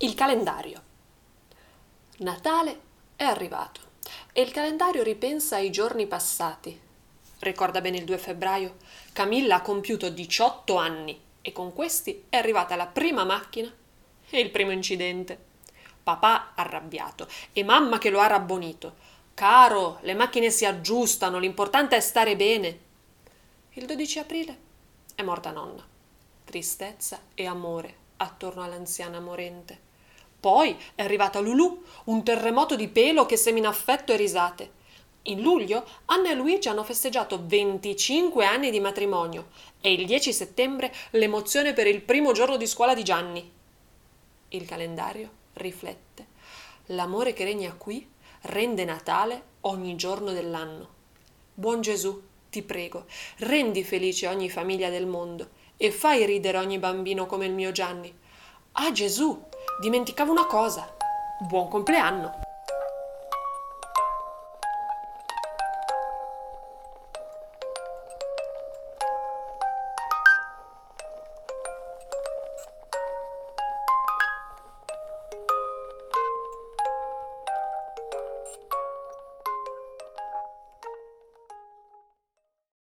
Il calendario. Natale è arrivato e il calendario ripensa ai giorni passati. Ricorda bene il 2 febbraio? Camilla ha compiuto 18 anni e con questi è arrivata la prima macchina e il primo incidente. Papà arrabbiato e mamma che lo ha rabbonito. Caro, le macchine si aggiustano, l'importante è stare bene. Il 12 aprile è morta nonna. Tristezza e amore attorno all'anziana morente. Poi è arrivata Lulù, un terremoto di pelo che semina affetto e risate. In luglio Anna e Luigi hanno festeggiato 25 anni di matrimonio e il 10 settembre l'emozione per il primo giorno di scuola di Gianni. Il calendario riflette. L'amore che regna qui rende Natale ogni giorno dell'anno. Buon Gesù, ti prego, rendi felice ogni famiglia del mondo e fai ridere ogni bambino come il mio Gianni. Ah Gesù, dimenticavo una cosa. Buon compleanno!